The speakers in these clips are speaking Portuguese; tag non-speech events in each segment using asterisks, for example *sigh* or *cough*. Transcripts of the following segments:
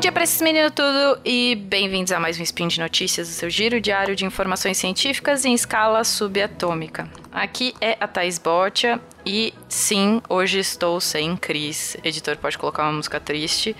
dia para esses meninos tudo e bem-vindos a mais um Spin de Notícias, o seu giro diário de informações científicas em escala subatômica. Aqui é a Thais Botia e sim, hoje estou sem Cris. Editor pode colocar uma música triste.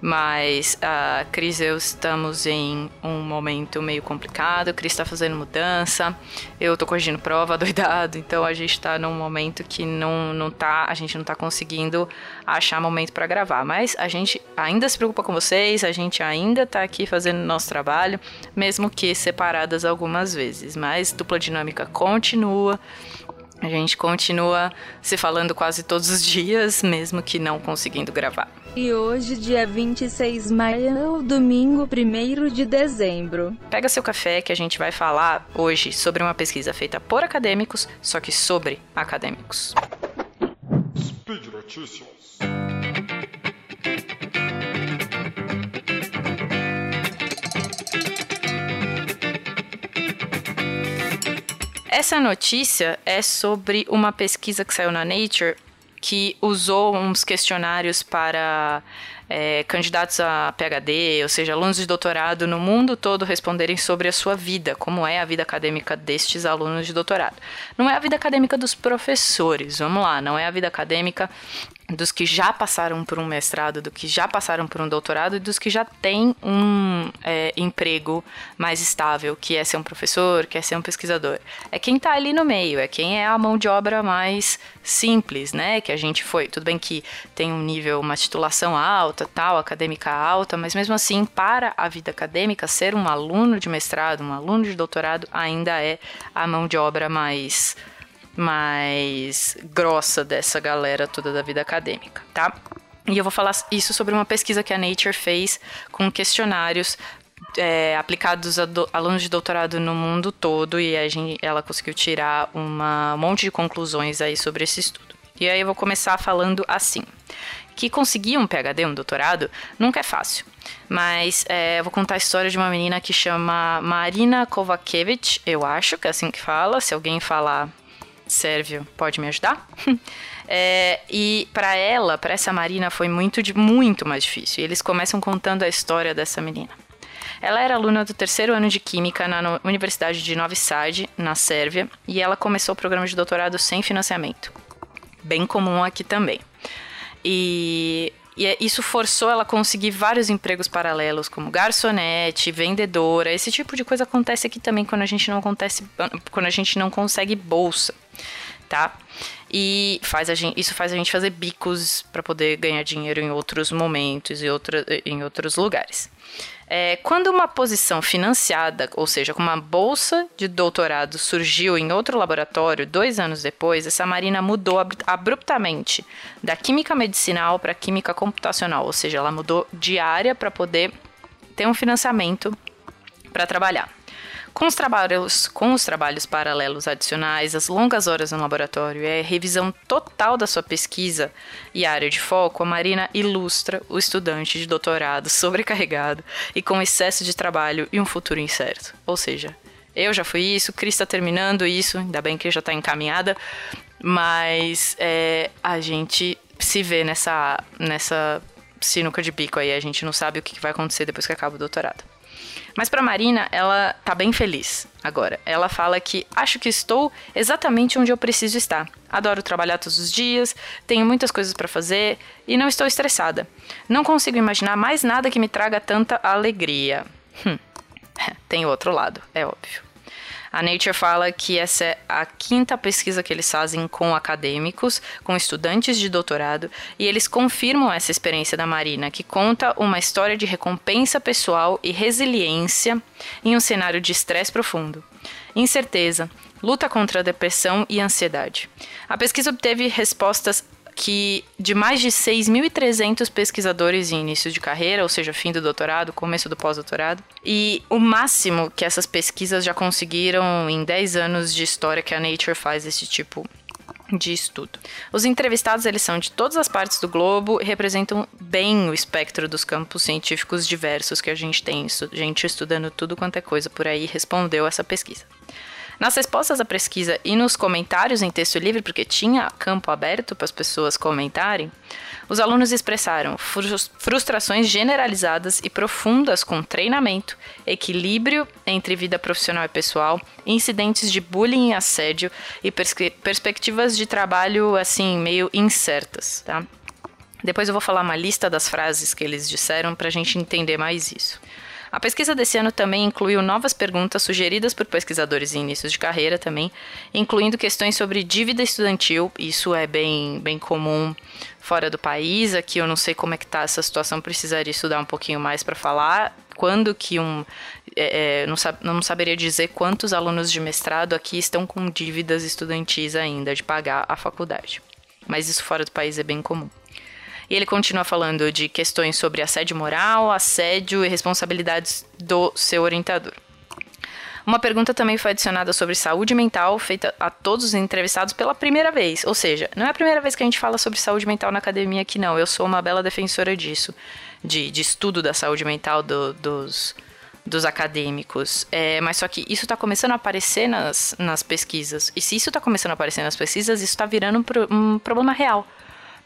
Mas a Cris e eu estamos em um momento meio complicado. Cris está fazendo mudança, eu estou corrigindo prova, *laughs* doidado. Então a gente está num momento que não, não tá, a gente não está conseguindo achar momento para gravar. Mas a gente ainda se preocupa com vocês, a gente ainda está aqui fazendo nosso trabalho, mesmo que separadas algumas vezes. Mas dupla dinâmica continua. A gente continua se falando quase todos os dias, mesmo que não conseguindo gravar. E hoje, dia 26 de maio, domingo 1 de dezembro. Pega seu café que a gente vai falar hoje sobre uma pesquisa feita por acadêmicos, só que sobre acadêmicos. Speed Notícias. Essa notícia é sobre uma pesquisa que saiu na Nature que usou uns questionários para é, candidatos a PhD, ou seja, alunos de doutorado no mundo todo responderem sobre a sua vida, como é a vida acadêmica destes alunos de doutorado. Não é a vida acadêmica dos professores, vamos lá, não é a vida acadêmica dos que já passaram por um mestrado, do que já passaram por um doutorado e dos que já têm um é, emprego mais estável, que é ser um professor, que é ser um pesquisador. É quem está ali no meio, é quem é a mão de obra mais simples, né? Que a gente foi. Tudo bem que tem um nível, uma titulação alta, tal, acadêmica alta, mas mesmo assim, para a vida acadêmica, ser um aluno de mestrado, um aluno de doutorado, ainda é a mão de obra mais mais grossa dessa galera toda da vida acadêmica, tá? E eu vou falar isso sobre uma pesquisa que a Nature fez com questionários é, aplicados a do, alunos de doutorado no mundo todo e a gente, ela conseguiu tirar uma, um monte de conclusões aí sobre esse estudo. E aí eu vou começar falando assim. Que conseguir um PhD, um doutorado, nunca é fácil. Mas é, vou contar a história de uma menina que chama Marina Kovacevic, eu acho que é assim que fala. Se alguém falar Sérvio pode me ajudar? *laughs* é, e para ela, para essa Marina, foi muito, muito mais difícil. E eles começam contando a história dessa menina. Ela era aluna do terceiro ano de Química na Universidade de Novi Sad, na Sérvia, e ela começou o programa de doutorado sem financiamento. Bem comum aqui também. E e é, isso forçou ela a conseguir vários empregos paralelos, como garçonete, vendedora. Esse tipo de coisa acontece aqui também quando a gente não acontece, quando a gente não consegue bolsa, tá? E faz a gente, isso faz a gente fazer bicos para poder ganhar dinheiro em outros momentos e outra, em outros lugares. É, quando uma posição financiada, ou seja, com uma bolsa de doutorado, surgiu em outro laboratório dois anos depois, essa Marina mudou abruptamente da química medicinal para química computacional, ou seja, ela mudou de área para poder ter um financiamento para trabalhar. Com os trabalhos, com os trabalhos paralelos adicionais, as longas horas no laboratório e a revisão total da sua pesquisa e área de foco, a Marina ilustra o estudante de doutorado sobrecarregado e com excesso de trabalho e um futuro incerto. Ou seja, eu já fui isso, Cris está terminando isso, ainda bem que já está encaminhada, mas é, a gente se vê nessa, nessa sinuca de bico aí, a gente não sabe o que vai acontecer depois que acaba o doutorado. Mas para Marina, ela tá bem feliz agora. Ela fala que acho que estou exatamente onde eu preciso estar. Adoro trabalhar todos os dias, tenho muitas coisas para fazer e não estou estressada. Não consigo imaginar mais nada que me traga tanta alegria. Hum. *laughs* Tem outro lado, é óbvio. A Nature fala que essa é a quinta pesquisa que eles fazem com acadêmicos, com estudantes de doutorado, e eles confirmam essa experiência da Marina, que conta uma história de recompensa pessoal e resiliência em um cenário de estresse profundo. Incerteza, luta contra a depressão e ansiedade. A pesquisa obteve respostas que de mais de 6.300 pesquisadores em início de carreira, ou seja, fim do doutorado, começo do pós-doutorado, e o máximo que essas pesquisas já conseguiram em 10 anos de história que a Nature faz esse tipo de estudo. Os entrevistados eles são de todas as partes do globo e representam bem o espectro dos campos científicos diversos que a gente tem, gente estudando tudo quanto é coisa por aí respondeu essa pesquisa. Nas respostas à pesquisa e nos comentários em texto livre, porque tinha campo aberto para as pessoas comentarem, os alunos expressaram frustrações generalizadas e profundas com treinamento, equilíbrio entre vida profissional e pessoal, incidentes de bullying e assédio e pers perspectivas de trabalho assim meio incertas, tá? Depois eu vou falar uma lista das frases que eles disseram para a gente entender mais isso. A pesquisa desse ano também incluiu novas perguntas sugeridas por pesquisadores em inícios de carreira também, incluindo questões sobre dívida estudantil, isso é bem, bem comum fora do país, aqui eu não sei como é que está essa situação, precisaria estudar um pouquinho mais para falar quando que um é, é, não, não saberia dizer quantos alunos de mestrado aqui estão com dívidas estudantis ainda de pagar a faculdade. Mas isso fora do país é bem comum. E ele continua falando de questões sobre assédio moral, assédio e responsabilidades do seu orientador. Uma pergunta também foi adicionada sobre saúde mental, feita a todos os entrevistados pela primeira vez. Ou seja, não é a primeira vez que a gente fala sobre saúde mental na academia aqui, não. Eu sou uma bela defensora disso, de, de estudo da saúde mental do, dos, dos acadêmicos. É, mas só que isso está começando a aparecer nas, nas pesquisas. E se isso está começando a aparecer nas pesquisas, isso está virando um, um problema real.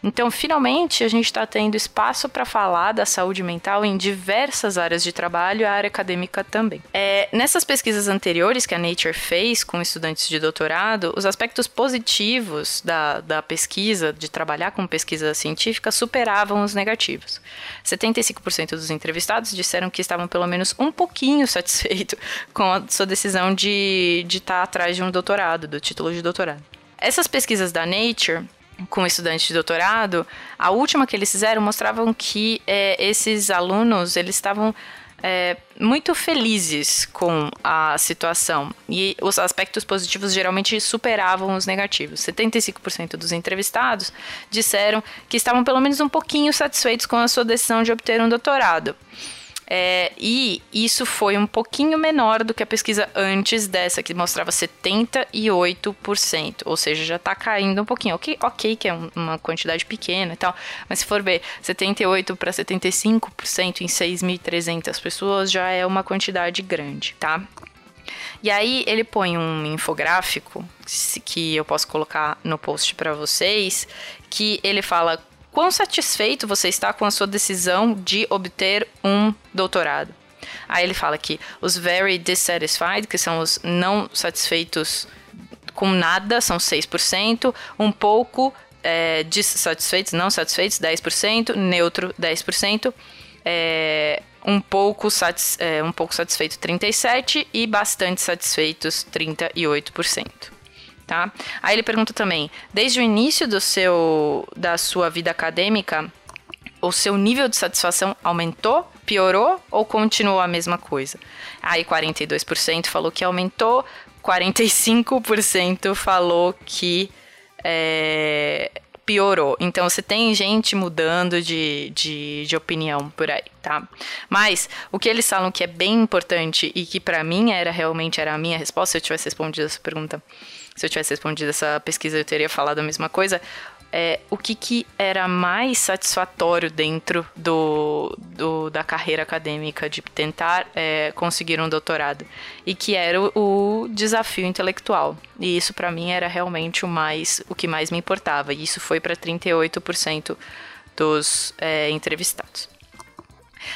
Então, finalmente, a gente está tendo espaço para falar da saúde mental em diversas áreas de trabalho e a área acadêmica também. É, nessas pesquisas anteriores que a Nature fez com estudantes de doutorado, os aspectos positivos da, da pesquisa, de trabalhar com pesquisa científica, superavam os negativos. 75% dos entrevistados disseram que estavam pelo menos um pouquinho *laughs* satisfeitos com a sua decisão de estar de tá atrás de um doutorado, do título de doutorado. Essas pesquisas da Nature com estudantes de doutorado, a última que eles fizeram mostravam que é, esses alunos eles estavam é, muito felizes com a situação e os aspectos positivos geralmente superavam os negativos. 75% dos entrevistados disseram que estavam pelo menos um pouquinho satisfeitos com a sua decisão de obter um doutorado. É, e isso foi um pouquinho menor do que a pesquisa antes dessa, que mostrava 78%, ou seja, já está caindo um pouquinho. Ok, ok que é uma quantidade pequena e tal, mas se for ver 78 para 75% em 6.300 pessoas já é uma quantidade grande, tá? E aí ele põe um infográfico que eu posso colocar no post para vocês, que ele fala Quão satisfeito você está com a sua decisão de obter um doutorado? Aí ele fala que os very dissatisfied, que são os não satisfeitos com nada, são 6%, um pouco é, dissatisfeitos, não satisfeitos, 10%, neutro, 10%, é, um, pouco satis, é, um pouco satisfeito, 37%, e bastante satisfeitos, 38% tá? Aí ele pergunta também, desde o início do seu da sua vida acadêmica, o seu nível de satisfação aumentou, piorou ou continuou a mesma coisa? Aí 42% falou que aumentou, 45% falou que é, piorou. Então você tem gente mudando de, de, de, opinião por aí, tá? Mas o que eles falam que é bem importante e que para mim era realmente era a minha resposta, se eu tivesse respondido essa pergunta se eu tivesse respondido essa pesquisa, eu teria falado a mesma coisa. É, o que, que era mais satisfatório dentro do, do da carreira acadêmica de tentar é, conseguir um doutorado? E que era o, o desafio intelectual. E isso para mim era realmente o mais o que mais me importava. E isso foi para 38% dos é, entrevistados.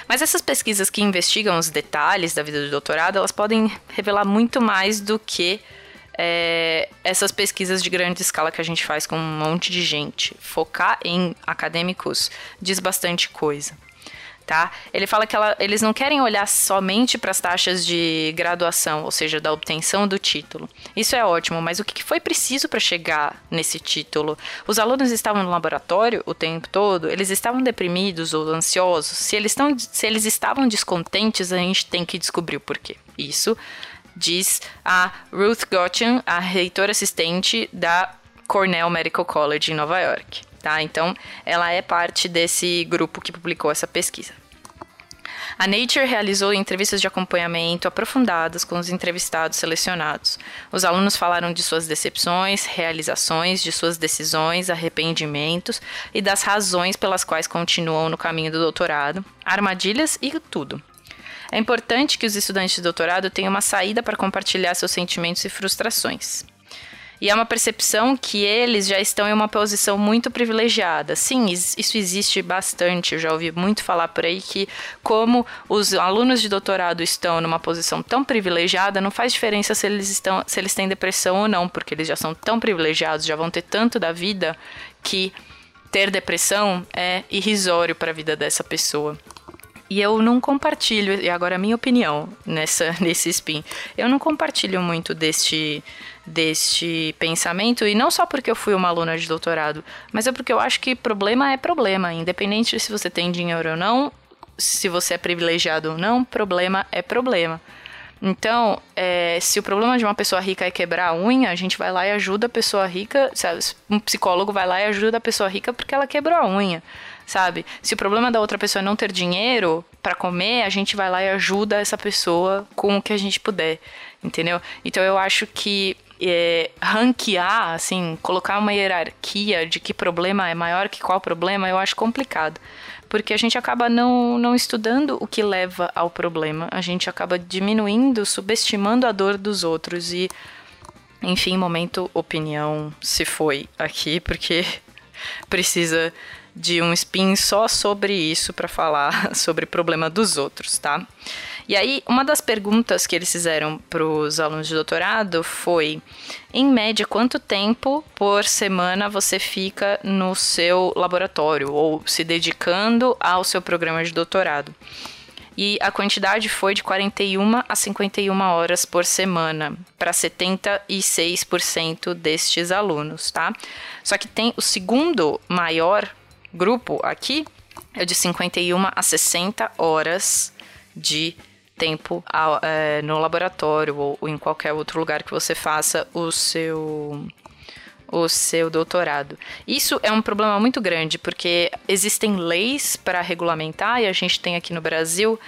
Mas essas pesquisas que investigam os detalhes da vida do doutorado elas podem revelar muito mais do que é, essas pesquisas de grande escala que a gente faz com um monte de gente. Focar em acadêmicos diz bastante coisa. Tá? Ele fala que ela, eles não querem olhar somente para as taxas de graduação, ou seja, da obtenção do título. Isso é ótimo, mas o que foi preciso para chegar nesse título? Os alunos estavam no laboratório o tempo todo? Eles estavam deprimidos ou ansiosos? Se eles, estão, se eles estavam descontentes, a gente tem que descobrir o porquê. Isso diz a Ruth Gotchen, a reitora assistente da Cornell Medical College em Nova York. Tá? Então, ela é parte desse grupo que publicou essa pesquisa. A Nature realizou entrevistas de acompanhamento aprofundadas com os entrevistados selecionados. Os alunos falaram de suas decepções, realizações, de suas decisões, arrependimentos e das razões pelas quais continuam no caminho do doutorado, armadilhas e tudo. É importante que os estudantes de doutorado tenham uma saída para compartilhar seus sentimentos e frustrações. E é uma percepção que eles já estão em uma posição muito privilegiada. Sim, isso existe bastante. Eu já ouvi muito falar por aí que, como os alunos de doutorado estão numa posição tão privilegiada, não faz diferença se eles, estão, se eles têm depressão ou não, porque eles já são tão privilegiados, já vão ter tanto da vida que ter depressão é irrisório para a vida dessa pessoa. E eu não compartilho, e agora a minha opinião nessa, *laughs* nesse spin, eu não compartilho muito deste, deste pensamento, e não só porque eu fui uma aluna de doutorado, mas é porque eu acho que problema é problema, independente se você tem dinheiro ou não, se você é privilegiado ou não, problema é problema. Então, é, se o problema de uma pessoa rica é quebrar a unha, a gente vai lá e ajuda a pessoa rica, sabe? Um psicólogo vai lá e ajuda a pessoa rica porque ela quebrou a unha, sabe? Se o problema da outra pessoa é não ter dinheiro para comer, a gente vai lá e ajuda essa pessoa com o que a gente puder, entendeu? Então eu acho que é, ranquear, assim, colocar uma hierarquia de que problema é maior que qual problema, eu acho complicado porque a gente acaba não, não estudando o que leva ao problema, a gente acaba diminuindo, subestimando a dor dos outros e, enfim, momento opinião se foi aqui, porque *laughs* precisa de um spin só sobre isso para falar *laughs* sobre o problema dos outros, tá? E aí, uma das perguntas que eles fizeram para os alunos de doutorado foi: em média, quanto tempo por semana você fica no seu laboratório ou se dedicando ao seu programa de doutorado? E a quantidade foi de 41 a 51 horas por semana para 76% destes alunos, tá? Só que tem o segundo maior grupo aqui é de 51 a 60 horas de tempo é, no laboratório ou, ou em qualquer outro lugar que você faça o seu o seu doutorado. Isso é um problema muito grande, porque existem leis para regulamentar, e a gente tem aqui no Brasil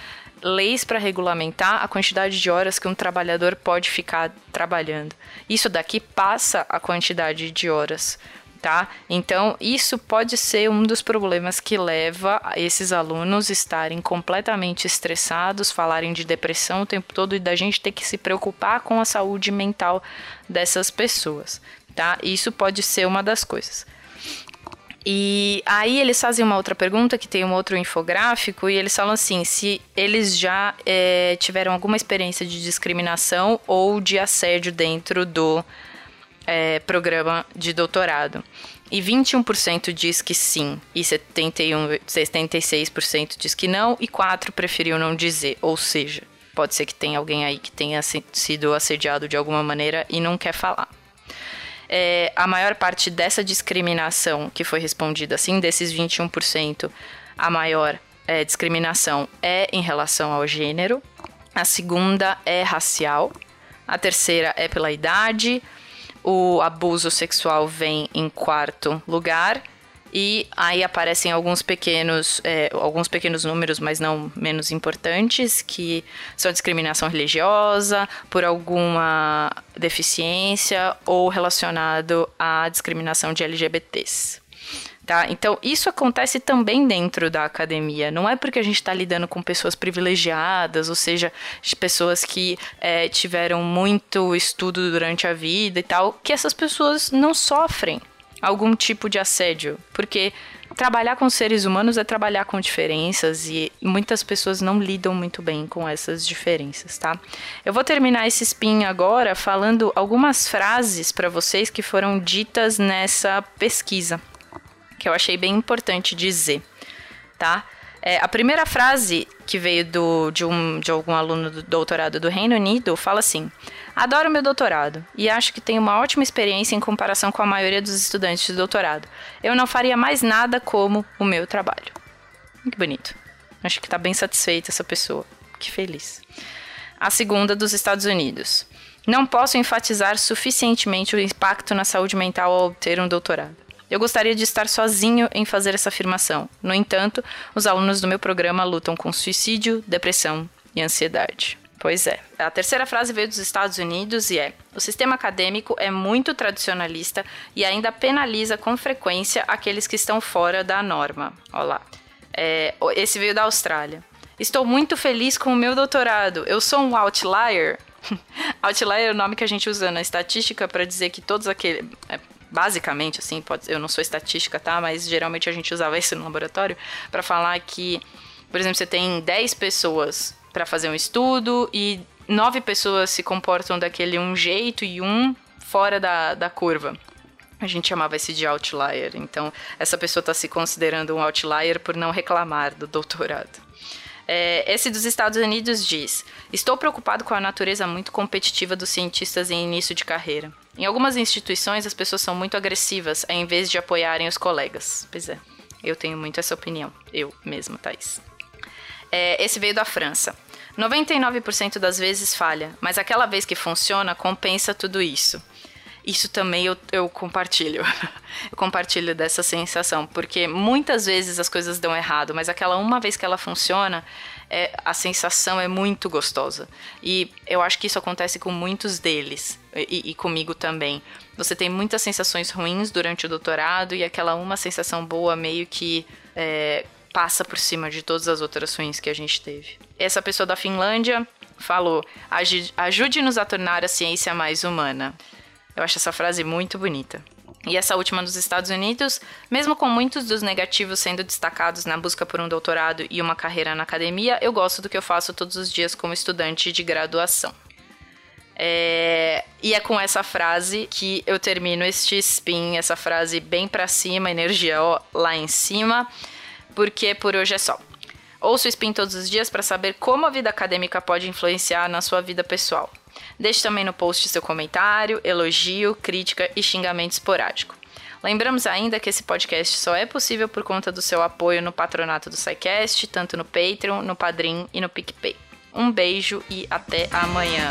leis para regulamentar a quantidade de horas que um trabalhador pode ficar trabalhando. Isso daqui passa a quantidade de horas tá? Então, isso pode ser um dos problemas que leva esses alunos estarem completamente estressados, falarem de depressão o tempo todo e da gente ter que se preocupar com a saúde mental dessas pessoas, tá? Isso pode ser uma das coisas. E aí eles fazem uma outra pergunta, que tem um outro infográfico, e eles falam assim, se eles já é, tiveram alguma experiência de discriminação ou de assédio dentro do é, programa de doutorado. E 21% diz que sim, e 71, 76% diz que não, e 4% preferiu não dizer. Ou seja, pode ser que tenha alguém aí que tenha sido assediado de alguma maneira e não quer falar. É, a maior parte dessa discriminação que foi respondida assim, desses 21%, a maior é, discriminação é em relação ao gênero, a segunda é racial, a terceira é pela idade, o abuso sexual vem em quarto lugar. E aí aparecem alguns pequenos, é, alguns pequenos números, mas não menos importantes, que são discriminação religiosa, por alguma deficiência ou relacionado à discriminação de LGBTs. Tá? Então, isso acontece também dentro da academia. Não é porque a gente está lidando com pessoas privilegiadas, ou seja, pessoas que é, tiveram muito estudo durante a vida e tal, que essas pessoas não sofrem algum tipo de assédio. Porque trabalhar com seres humanos é trabalhar com diferenças e muitas pessoas não lidam muito bem com essas diferenças, tá? Eu vou terminar esse spin agora falando algumas frases para vocês que foram ditas nessa pesquisa que eu achei bem importante dizer, tá? É, a primeira frase que veio do, de, um, de algum aluno do doutorado do Reino Unido fala assim: Adoro meu doutorado e acho que tenho uma ótima experiência em comparação com a maioria dos estudantes de doutorado. Eu não faria mais nada como o meu trabalho. Que bonito. Acho que está bem satisfeita essa pessoa. Que feliz. A segunda dos Estados Unidos. Não posso enfatizar suficientemente o impacto na saúde mental ao obter um doutorado. Eu gostaria de estar sozinho em fazer essa afirmação. No entanto, os alunos do meu programa lutam com suicídio, depressão e ansiedade. Pois é. A terceira frase veio dos Estados Unidos e é: O sistema acadêmico é muito tradicionalista e ainda penaliza com frequência aqueles que estão fora da norma. Olá. É, esse veio da Austrália. Estou muito feliz com o meu doutorado. Eu sou um outlier. *laughs* outlier é o nome que a gente usa na estatística para dizer que todos aqueles. Basicamente, assim, pode, eu não sou estatística, tá? Mas geralmente a gente usava isso no laboratório para falar que, por exemplo, você tem 10 pessoas para fazer um estudo e nove pessoas se comportam daquele um jeito e um fora da, da curva. A gente chamava esse de outlier. Então, essa pessoa está se considerando um outlier por não reclamar do doutorado. É, esse dos Estados Unidos diz: Estou preocupado com a natureza muito competitiva dos cientistas em início de carreira. Em algumas instituições, as pessoas são muito agressivas, em vez de apoiarem os colegas. Pois é, eu tenho muito essa opinião. Eu mesma, Thaís. É, esse veio da França. 99% das vezes falha, mas aquela vez que funciona compensa tudo isso isso também eu, eu compartilho. *laughs* eu compartilho dessa sensação, porque muitas vezes as coisas dão errado, mas aquela uma vez que ela funciona, é, a sensação é muito gostosa. E eu acho que isso acontece com muitos deles, e, e comigo também. Você tem muitas sensações ruins durante o doutorado, e aquela uma sensação boa meio que. É, passa por cima de todas as outras ruins que a gente teve. Essa pessoa da Finlândia falou: ajude-nos a tornar a ciência mais humana. Eu acho essa frase muito bonita. E essa última dos Estados Unidos, mesmo com muitos dos negativos sendo destacados na busca por um doutorado e uma carreira na academia, eu gosto do que eu faço todos os dias como estudante de graduação. É... E é com essa frase que eu termino este spin, essa frase bem para cima, energia ó, lá em cima, porque por hoje é só. Ouço o spin todos os dias para saber como a vida acadêmica pode influenciar na sua vida pessoal. Deixe também no post seu comentário, elogio, crítica e xingamento esporádico. Lembramos ainda que esse podcast só é possível por conta do seu apoio no patronato do SciCast, tanto no Patreon, no Padrim e no PicPay. Um beijo e até amanhã.